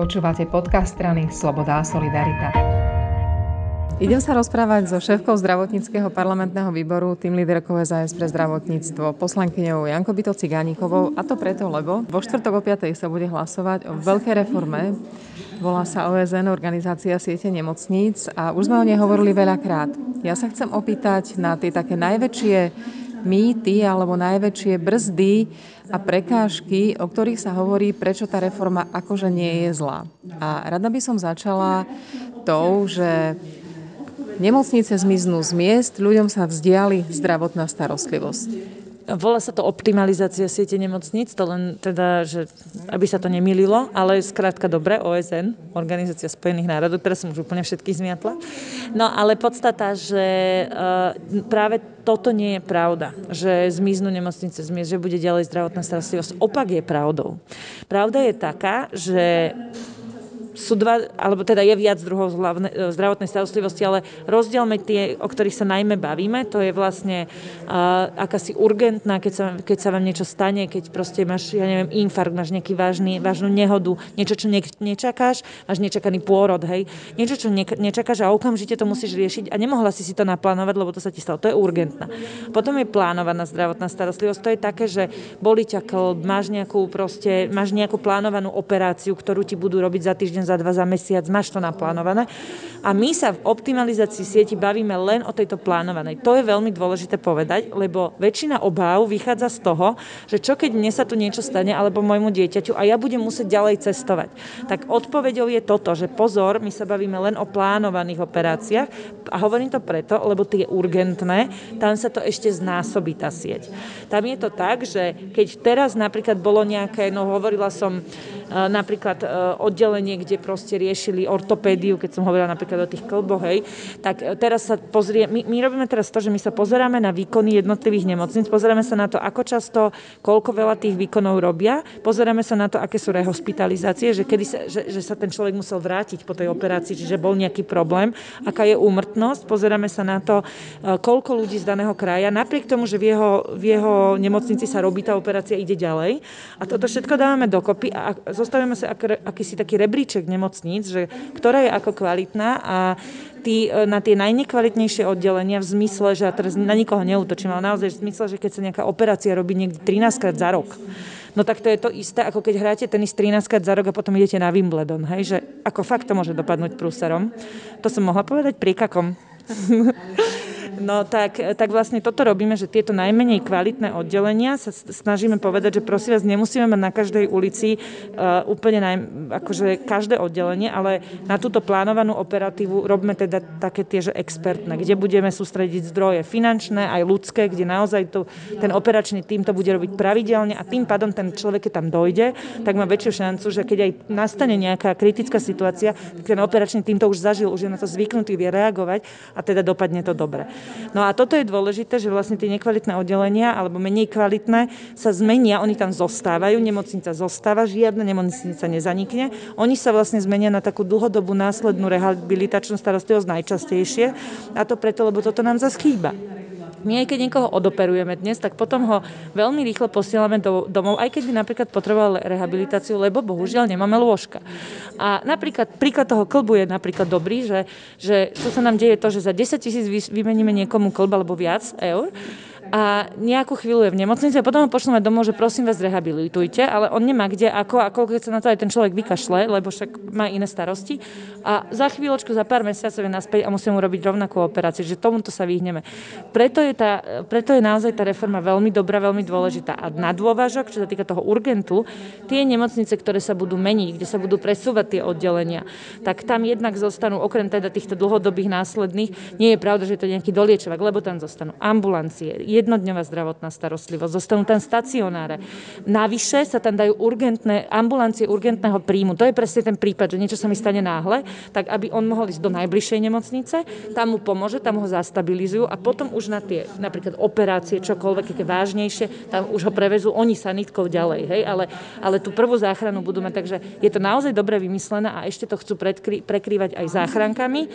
Počúvate podcast strany Sloboda a Solidarita. Idem sa rozprávať so šéfkou zdravotníckého parlamentného výboru, tým líderkou SAS pre zdravotníctvo, poslankyňou Janko Byto Cigánikovou. A to preto, lebo vo štvrtok o 5. sa bude hlasovať o veľkej reforme. Volá sa OSN, Organizácia siete nemocníc a už sme o nej hovorili veľakrát. Ja sa chcem opýtať na tie také najväčšie mýty alebo najväčšie brzdy a prekážky, o ktorých sa hovorí, prečo tá reforma akože nie je zlá. A rada by som začala tou, že nemocnice zmiznú z miest, ľuďom sa vzdiali zdravotná starostlivosť. Volá sa to optimalizácia siete nemocníc, to len teda, že aby sa to nemýlilo, ale skrátka dobre, OSN, Organizácia spojených národov, teraz som už úplne všetky zmiatla. No ale podstata, že uh, práve toto nie je pravda, že zmiznú nemocnice že bude ďalej zdravotná starostlivosť. Opak je pravdou. Pravda je taká, že sú dva, alebo teda je viac druhov e, zdravotnej starostlivosti, ale rozdielme tie, o ktorých sa najmä bavíme, to je vlastne uh, akási urgentná, keď sa, keď sa vám niečo stane, keď proste máš, ja neviem, infarkt, máš nejaký vážny, vážnu nehodu, niečo, čo ne, nečakáš, máš nečakaný pôrod, hej, niečo, čo ne, nečakáš a okamžite to musíš riešiť a nemohla si si to naplánovať, lebo to sa ti stalo. To je urgentná. Potom je plánovaná zdravotná starostlivosť. To je také, že boli ťa klb, máš nejakú proste, máš nejakú plánovanú operáciu, ktorú ti budú robiť za týždeň, za dva, za mesiac, máš to naplánované. A my sa v optimalizácii sieti bavíme len o tejto plánovanej. To je veľmi dôležité povedať, lebo väčšina obáv vychádza z toho, že čo keď mne sa tu niečo stane, alebo môjmu dieťaťu a ja budem musieť ďalej cestovať. Tak odpoveďou je toto, že pozor, my sa bavíme len o plánovaných operáciách a hovorím to preto, lebo tie urgentné, tam sa to ešte znásobí tá sieť. Tam je to tak, že keď teraz napríklad bolo nejaké, no hovorila som, napríklad e, oddelenie, kde proste riešili ortopédiu, keď som hovorila napríklad o tých klboch, hej, tak e, teraz sa pozrie, my, my robíme teraz to, že my sa pozeráme na výkony jednotlivých nemocníc, pozeráme sa na to, ako často, koľko veľa tých výkonov robia, pozeráme sa na to, aké sú rehospitalizácie, že, kedy sa, že, že sa ten človek musel vrátiť po tej operácii, čiže bol nejaký problém, aká je úmrtnosť, pozeráme sa na to, koľko ľudí z daného kraja, napriek tomu, že v jeho, v jeho nemocnici sa robí tá operácia, ide ďalej. A toto všetko dávame dokopy a zostavíme sa ak, akýsi taký rebríček nemocníc, že ktorá je ako kvalitná a tí, e, na tie najnekvalitnejšie oddelenia v zmysle, že ja teraz na nikoho neútočím, ale naozaj v zmysle, že keď sa nejaká operácia robí niekde 13 krát za rok, no tak to je to isté, ako keď hráte tenis 13 krát za rok a potom idete na Wimbledon, hej, že ako fakt to môže dopadnúť prúserom. To som mohla povedať príkakom. No tak, tak vlastne toto robíme, že tieto najmenej kvalitné oddelenia sa snažíme povedať, že prosím vás, nemusíme mať na každej ulici uh, úplne naj, akože každé oddelenie, ale na túto plánovanú operatívu robíme teda také tie, že expertné, kde budeme sústrediť zdroje finančné aj ľudské, kde naozaj to, ten operačný tým to bude robiť pravidelne a tým pádom ten človek, keď tam dojde, tak má väčšiu šancu, že keď aj nastane nejaká kritická situácia, ten operačný tým to už zažil, už je na to zvyknutý, vie reagovať a teda dopadne to dobre. No a toto je dôležité, že vlastne tie nekvalitné oddelenia alebo menej kvalitné sa zmenia, oni tam zostávajú, nemocnica zostáva, žiadna nemocnica nezanikne. Oni sa vlastne zmenia na takú dlhodobú následnú rehabilitačnú starostlivosť najčastejšie a to preto, lebo toto nám zase chýba. My aj keď niekoho odoperujeme dnes, tak potom ho veľmi rýchlo posielame do, domov, aj keď by napríklad potreboval rehabilitáciu, lebo bohužiaľ nemáme lôžka. A napríklad príklad toho klbu je napríklad dobrý, že, že čo sa nám deje to, že za 10 tisíc vymeníme niekomu klb alebo viac eur, a nejakú chvíľu je v nemocnici a potom ho pošleme domov, že prosím vás, rehabilitujte, ale on nemá kde, ako, ako keď sa na to aj ten človek vykašle, lebo však má iné starosti. A za chvíľočku, za pár mesiacov je naspäť a musíme urobiť rovnakú operáciu, že tomuto sa vyhneme. Preto je, tá, preto je naozaj tá reforma veľmi dobrá, veľmi dôležitá. A na dôvažok, čo sa týka toho urgentu, tie nemocnice, ktoré sa budú meniť, kde sa budú presúvať tie oddelenia, tak tam jednak zostanú, okrem teda týchto dlhodobých následných, nie je pravda, že je to nejaký doliečovak, lebo tam zostanú ambulancie, jednodňová zdravotná starostlivosť, zostanú tam stacionáre. Navyše sa tam dajú urgentné, ambulancie urgentného príjmu. To je presne ten prípad, že niečo sa mi stane náhle, tak aby on mohol ísť do najbližšej nemocnice, tam mu pomôže, tam ho zastabilizujú a potom už na tie napríklad operácie, čokoľvek, aké vážnejšie, tam už ho prevezú oni sanitkou ďalej, hej, ale, ale tú prvú záchranu budú mať, takže je to naozaj dobre vymyslené a ešte to chcú predkry, prekrývať aj záchrankami,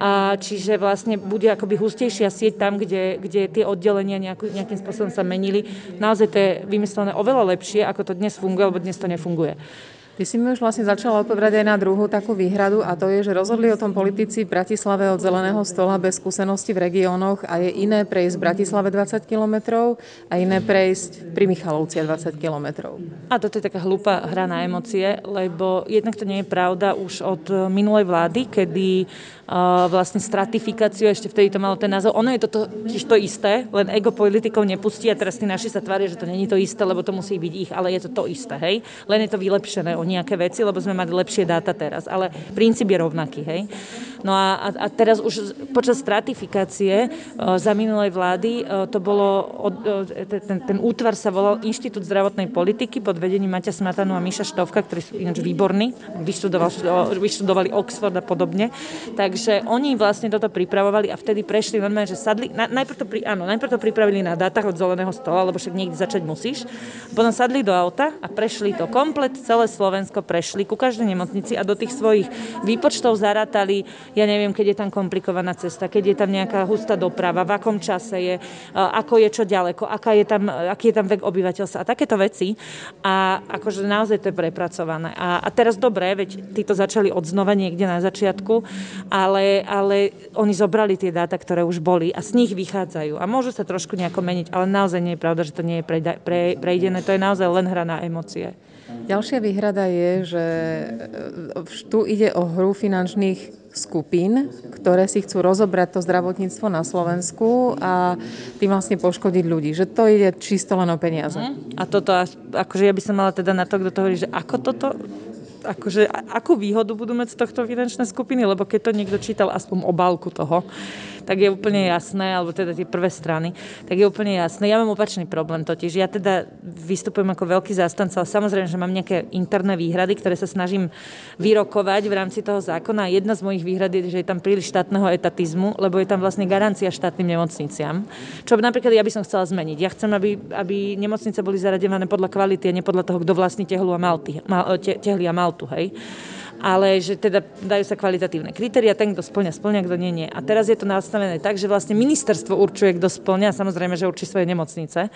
a čiže vlastne bude akoby hustejšia sieť tam, kde, kde tie oddelenia nejakú, nejakým spôsobom sa menili. Naozaj to je vymyslené oveľa lepšie, ako to dnes funguje, lebo dnes to nefunguje. Ty si mi už vlastne začala odpovedať aj na druhú takú výhradu a to je, že rozhodli o tom politici Bratislave od zeleného stola bez skúsenosti v regiónoch a je iné prejsť v Bratislave 20 kilometrov a iné prejsť pri Michalovci 20 kilometrov. A toto je taká hlúpa hra na emócie, lebo jednak to nie je pravda už od minulej vlády, kedy vlastne stratifikáciu, ešte vtedy to malo ten názov. Ono je toto tiež to isté, len ego politikov nepustí a teraz tí naši sa tvária, že to není to isté, lebo to musí byť ich, ale je to to isté, hej. Len je to vylepšené o nejaké veci, lebo sme mali lepšie dáta teraz, ale princíp je rovnaký, hej. No a, a teraz už počas stratifikácie za minulej vlády to bolo, ten, ten útvar sa volal Inštitút zdravotnej politiky pod vedením Maťa Smatanu a Miša Štovka, ktorí sú ináč výborní, vyštudovali, vyštudovali Oxford a podobne. Takže oni vlastne toto pripravovali a vtedy prešli normálne, že sadli, na, najprv, to pri, áno, najprv to pripravili na dátach od zeleného stola, lebo však niekde začať musíš. Potom sadli do auta a prešli to komplet, celé Slovensko prešli ku každej nemocnici a do tých svojich výpočtov zarátali, ja neviem, keď je tam komplikovaná cesta, keď je tam nejaká hustá doprava, v akom čase je, ako je čo ďaleko, aká je tam, aký je tam vek obyvateľstva a takéto veci. A akože naozaj to je prepracované. A, a teraz dobre, veď títo začali od znova niekde na začiatku, ale ale, oni zobrali tie dáta, ktoré už boli a z nich vychádzajú. A môžu sa trošku nejako meniť, ale naozaj nie je pravda, že to nie je prejdené. To je naozaj len hra na emócie. Ďalšia výhrada je, že e, tu ide o hru finančných skupín, ktoré si chcú rozobrať to zdravotníctvo na Slovensku a tým vlastne poškodiť ľudí. Že to ide čisto len o peniaze. Mm. A toto, akože ja by som mala teda na to, kto to hovorí, že ako toto akože, akú výhodu budú mať z tohto finančné skupiny, lebo keď to niekto čítal aspoň obálku toho, tak je úplne jasné, alebo teda tie prvé strany, tak je úplne jasné. Ja mám opačný problém totiž. Ja teda vystupujem ako veľký zástanca, ale samozrejme, že mám nejaké interné výhrady, ktoré sa snažím vyrokovať v rámci toho zákona. Jedna z mojich výhrad je, že je tam príliš štátneho etatizmu, lebo je tam vlastne garancia štátnym nemocniciam. Čo napríklad ja by som chcela zmeniť. Ja chcem, aby, aby nemocnice boli zaradevané podľa kvality a nie podľa toho, kto vlastní tehlu a mal, te, tehly a maltu. Hej ale že teda dajú sa kvalitatívne kritéria, ten, kto splňa, splňa, kto nie, nie. A teraz je to nastavené tak, že vlastne ministerstvo určuje, kto splňa, samozrejme, že určí svoje nemocnice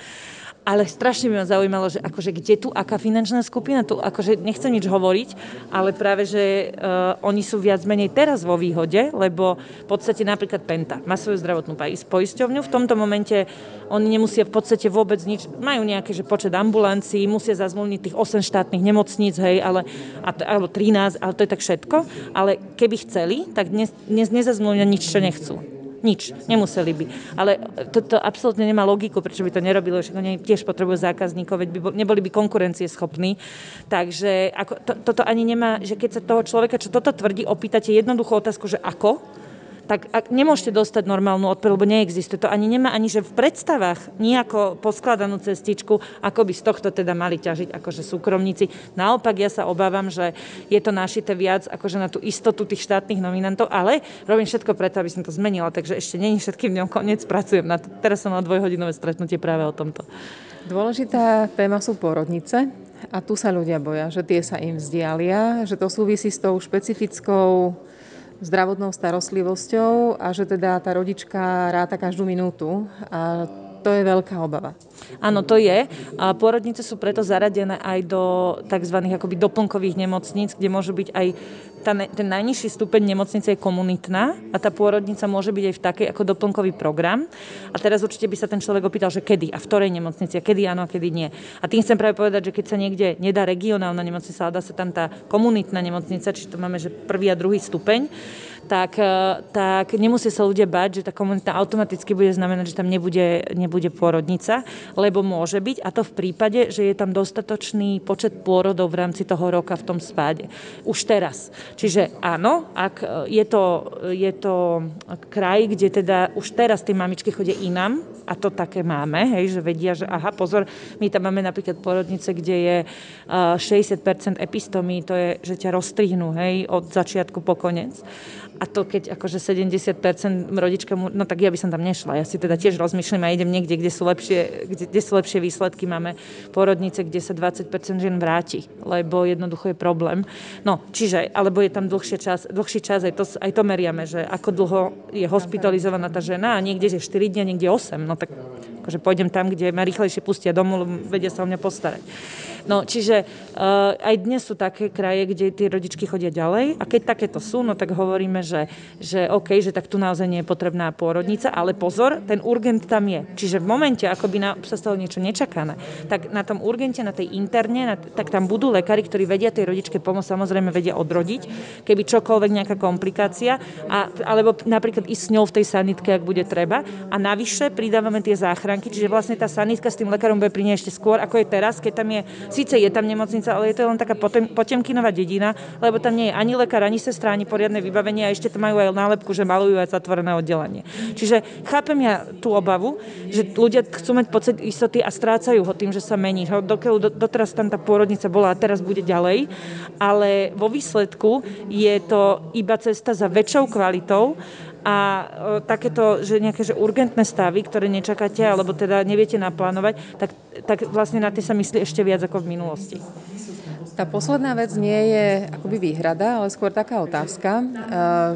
ale strašne by ma zaujímalo, že akože kde tu, aká finančná skupina tu, akože nechcem nič hovoriť, ale práve, že uh, oni sú viac menej teraz vo výhode, lebo v podstate napríklad Penta má svoju zdravotnú poisťovňu, v tomto momente oni nemusia v podstate vôbec nič, majú nejaké, že počet ambulancií, musia zazmluvniť tých 8 štátnych nemocníc, hej, ale, alebo 13, ale to je tak všetko, ale keby chceli, tak dnes, dnes nezazmluvnia nič, čo nechcú. Nič, nemuseli by. Ale to, to absolútne nemá logiku, prečo by to nerobilo, že oni tiež potrebujú zákazníkov, veď by neboli by konkurencieschopní. Takže ako, to, toto ani nemá, že keď sa toho človeka, čo toto tvrdí, opýtate jednoduchú otázku, že ako, tak ak nemôžete dostať normálnu odpoveď, lebo neexistuje. To ani nemá ani, že v predstavách nejako poskladanú cestičku, ako by z tohto teda mali ťažiť akože súkromníci. Naopak ja sa obávam, že je to našité viac akože na tú istotu tých štátnych nominantov, ale robím všetko preto, aby som to zmenila, takže ešte není všetkým dňom koniec, pracujem na to. Teraz som na dvojhodinové stretnutie práve o tomto. Dôležitá téma sú porodnice a tu sa ľudia boja, že tie sa im vzdialia, že to súvisí s tou špecifickou zdravotnou starostlivosťou a že teda tá rodička ráta každú minútu. A to je veľká obava. Áno, to je. A pôrodnice sú preto zaradené aj do tzv. akoby doplnkových nemocníc, kde môže byť aj tá, ten najnižší stupeň nemocnice je komunitná a tá pôrodnica môže byť aj v takej ako doplnkový program. A teraz určite by sa ten človek opýtal, že kedy a v ktorej nemocnici, a kedy áno a kedy nie. A tým chcem práve povedať, že keď sa niekde nedá regionálna nemocnica, ale dá sa tam tá komunitná nemocnica, či to máme, že prvý a druhý stupeň, tak, e, tak nemusia sa ľudia bať, že tá komunita automaticky bude znamenať, že tam nebude, nebude pôrodnica, lebo môže byť a to v prípade, že je tam dostatočný počet pôrodov v rámci toho roka v tom spáde. Už teraz. Čiže áno, ak e, je to, je to kraj, kde teda už teraz tie mamičky chodia inám, a to také máme, hej, že vedia, že aha, pozor, my tam máme napríklad porodnice, kde je 60% e, epistomí, to je, že ťa rozstrihnú, hej, od začiatku po konec. A to keď akože 70% rodička, mu, no tak ja by som tam nešla. Ja si teda tiež rozmýšľam a idem niekde, kde sú lepšie, kde, kde sú lepšie výsledky. Máme porodnice, kde sa 20% žien vráti, lebo jednoducho je problém. No, čiže, alebo je tam dlhší čas, dlhší čas aj, to, aj to meriame, že ako dlho je hospitalizovaná tá žena a niekde je 4 dní niekde 8. No tak akože pôjdem tam, kde ma rýchlejšie pustia domov, vedia sa o mňa postarať. No, čiže uh, aj dnes sú také kraje, kde tie rodičky chodia ďalej a keď takéto sú, no tak hovoríme, že, že OK, že tak tu naozaj nie je potrebná pôrodnica, ale pozor, ten urgent tam je. Čiže v momente, ako by sa stalo niečo nečakané, tak na tom urgente, na tej interne, na, tak tam budú lekári, ktorí vedia tej rodičke pomôcť, samozrejme vedia odrodiť, keby čokoľvek nejaká komplikácia, a, alebo napríklad ísť s ňou v tej sanitke, ak bude treba. A navyše pridávame tie záchranky, čiže vlastne tá sanitka s tým lekárom bude pri nej ešte skôr, ako je teraz, keď tam je, síce je tam nemocnica, ale je to len taká potem, potemkinová dedina, lebo tam nie je ani lekár, ani sestra, ani poriadne vybavenie a ešte tam majú aj nálepku, že malujú aj zatvorené oddelenie. Čiže chápem ja tú obavu, že ľudia chcú mať pocit istoty a strácajú ho tým, že sa mení. Dokiaľ doteraz tam tá pôrodnica bola a teraz bude ďalej, ale vo výsledku je to iba cesta za väčšou kvalitou a takéto, že nejaké že urgentné stavy, ktoré nečakáte, alebo teda neviete naplánovať, tak, tak vlastne na tie sa myslí ešte viac ako v minulosti. Tá posledná vec nie je akoby výhrada, ale skôr taká otázka, e,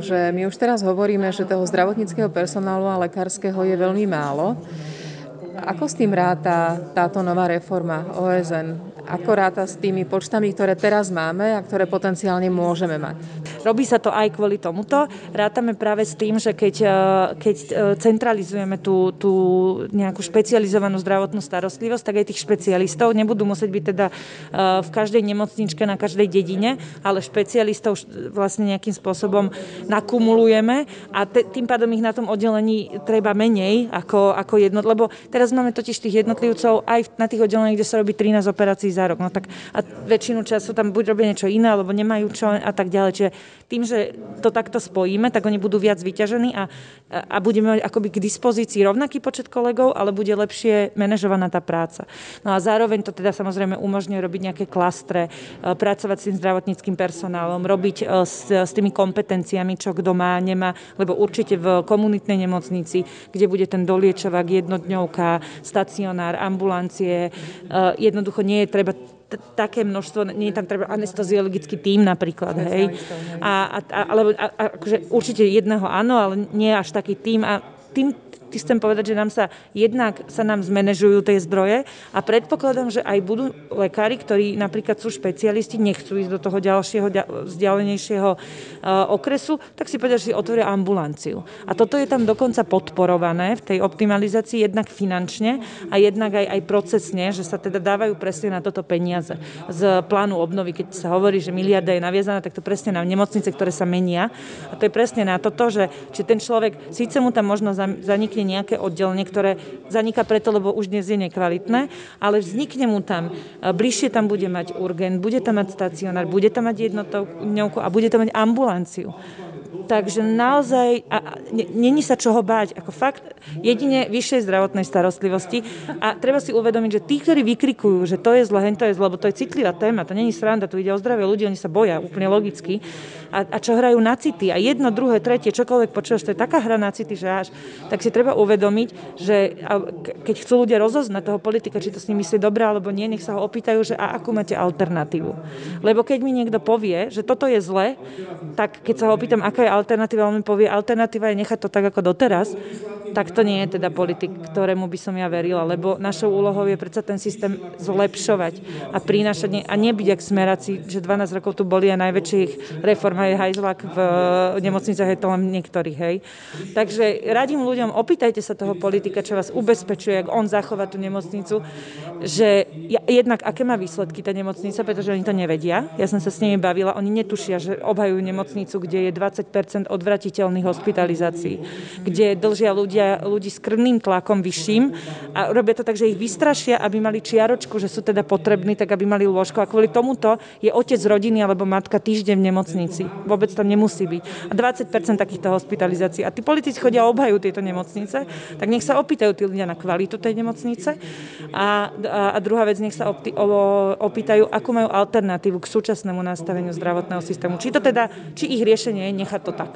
že my už teraz hovoríme, že toho zdravotníckého personálu a lekárskeho je veľmi málo. Ako s tým ráta táto nová reforma OSN? Ako ráta s tými počtami, ktoré teraz máme a ktoré potenciálne môžeme mať? Robí sa to aj kvôli tomuto. Rátame práve s tým, že keď, e, keď e, centralizujeme tú, tú nejakú špecializovanú zdravotnú starostlivosť, tak aj tých špecialistov nebudú musieť byť teda e, v každej nemocničke, na každej dedine, ale špecialistov vlastne nejakým spôsobom nakumulujeme a te, tým pádom ich na tom oddelení treba menej ako, ako jedno, lebo teraz máme totiž tých jednotlivcov aj na tých oddeleniach, kde sa robí 13 operácií za rok. No tak a väčšinu času tam buď robia niečo iné, alebo nemajú čo a tak ďalej. Čiže tým, že to takto spojíme, tak oni budú viac vyťažení a, a budeme mať akoby k dispozícii rovnaký počet kolegov, ale bude lepšie manažovaná tá práca. No a zároveň to teda samozrejme umožňuje robiť nejaké klastre, e, pracovať s tým zdravotníckým personálom, robiť e, s, s tými kompetenciami, čo kto má, nemá, lebo určite v komunitnej nemocnici, kde bude ten doliečovák, jednodňovka, stacionár, ambulancie, e, jednoducho nie je treba také množstvo, nie je tam treba anesteziologický tým napríklad, hej. A, a, a, alebo a, a, akože určite jedného áno, ale nie až taký tým a tým, chcem povedať, že nám sa jednak sa nám zmanéžujú tie zdroje a predpokladám, že aj budú lekári, ktorí napríklad sú špecialisti, nechcú ísť do toho ďalšieho, vzdialenejšieho uh, okresu, tak si povedia, že si otvoria ambulanciu. A toto je tam dokonca podporované v tej optimalizácii jednak finančne a jednak aj, aj procesne, že sa teda dávajú presne na toto peniaze. Z plánu obnovy, keď sa hovorí, že miliarda je naviazaná, tak to presne na nemocnice, ktoré sa menia. A to je presne na toto, že či ten človek, síce mu tam možno zanikne vznikne nejaké oddelenie, ktoré zaniká preto, lebo už dnes je nekvalitné, ale vznikne mu tam, e, bližšie tam bude mať urgent, bude tam mať stacionár, bude tam mať jednotovňovku a bude tam mať ambulanciu. Takže naozaj, a není sa čoho báť, ako fakt, jedine vyššej zdravotnej starostlivosti. A treba si uvedomiť, že tí, ktorí vykrikujú, že to je zle, to je zle, lebo to je citlivá téma, to není sranda, tu ide o zdravie ľudí, oni sa boja, úplne logicky. A, a čo hrajú na city, a jedno, druhé, tretie, čokoľvek počúvaš, to je taká hra na city, že až, tak si treba uvedomiť, že keď chcú ľudia rozoznať toho politika, či to s ním myslí dobre alebo nie, nech sa ho opýtajú, že a akú máte alternatívu. Lebo keď mi niekto povie, že toto je zle, tak keď sa ho opýtam, aká je alternatíva, on mi povie, alternatíva je nechať to tak ako doteraz, tak to nie je teda politik, ktorému by som ja verila, lebo našou úlohou je predsa ten systém zlepšovať a prinášať a nebyť ak smeráci, že 12 rokov tu boli a najväčších reform je hajzlak v nemocnicách, je to len niektorých, hej. Takže radím ľuďom, opýtajte sa toho politika, čo vás ubezpečuje, ak on zachová tú nemocnicu, že jednak aké má výsledky tá nemocnica, pretože oni to nevedia. Ja som sa s nimi bavila, oni netušia, že obhajujú nemocnicu, kde je 20% odvratiteľných hospitalizácií, kde držia ľudia ľudí s krvným tlakom vyšším a robia to tak, že ich vystrašia, aby mali čiaročku, že sú teda potrební, tak aby mali lôžko. A kvôli tomuto je otec rodiny alebo matka týždeň v nemocnici. Vôbec tam nemusí byť. A 20% takýchto hospitalizácií. A tí politici chodia obhajú tieto nemocnice, tak nech sa opýtajú tí ľudia na kvalitu tej nemocnice. A, a, a druhá vec, nech sa opti, o, opýtajú, akú majú alternatívu k súčasnému nastaveniu zdravotného systému. Či to teda, či ich riešenie je nechať to tak.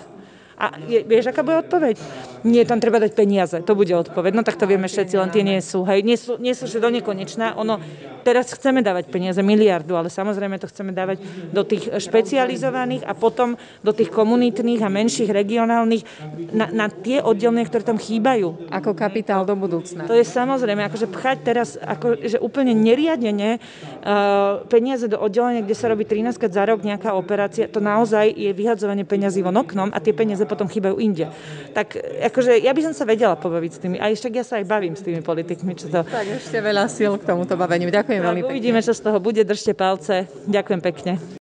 A je, vieš, aká bude odpoveď? Nie, tam treba dať peniaze, to bude odpoveď. No tak to vieme všetci, len tie nie sú, hej, nie sú, nie sú že do nekonečná. Ono, teraz chceme dávať peniaze, miliardu, ale samozrejme to chceme dávať do tých špecializovaných a potom do tých komunitných a menších regionálnych na, na tie oddelenia, ktoré tam chýbajú. Ako kapitál do budúcna. To je samozrejme, akože pchať teraz ako, že úplne neriadene uh, peniaze do oddelenia, kde sa robí 13 krát za rok nejaká operácia, to naozaj je vyhadzovanie peniazí von oknom a tie peniaze potom chýbajú inde. Tak akože ja by som sa vedela pobaviť s tými, a ešte ja sa aj bavím s tými politikmi. Čo to... Tak ešte veľa síl k tomuto baveniu. Ďakujem veľmi pekne. Uvidíme, čo z toho bude. Držte palce. Ďakujem pekne.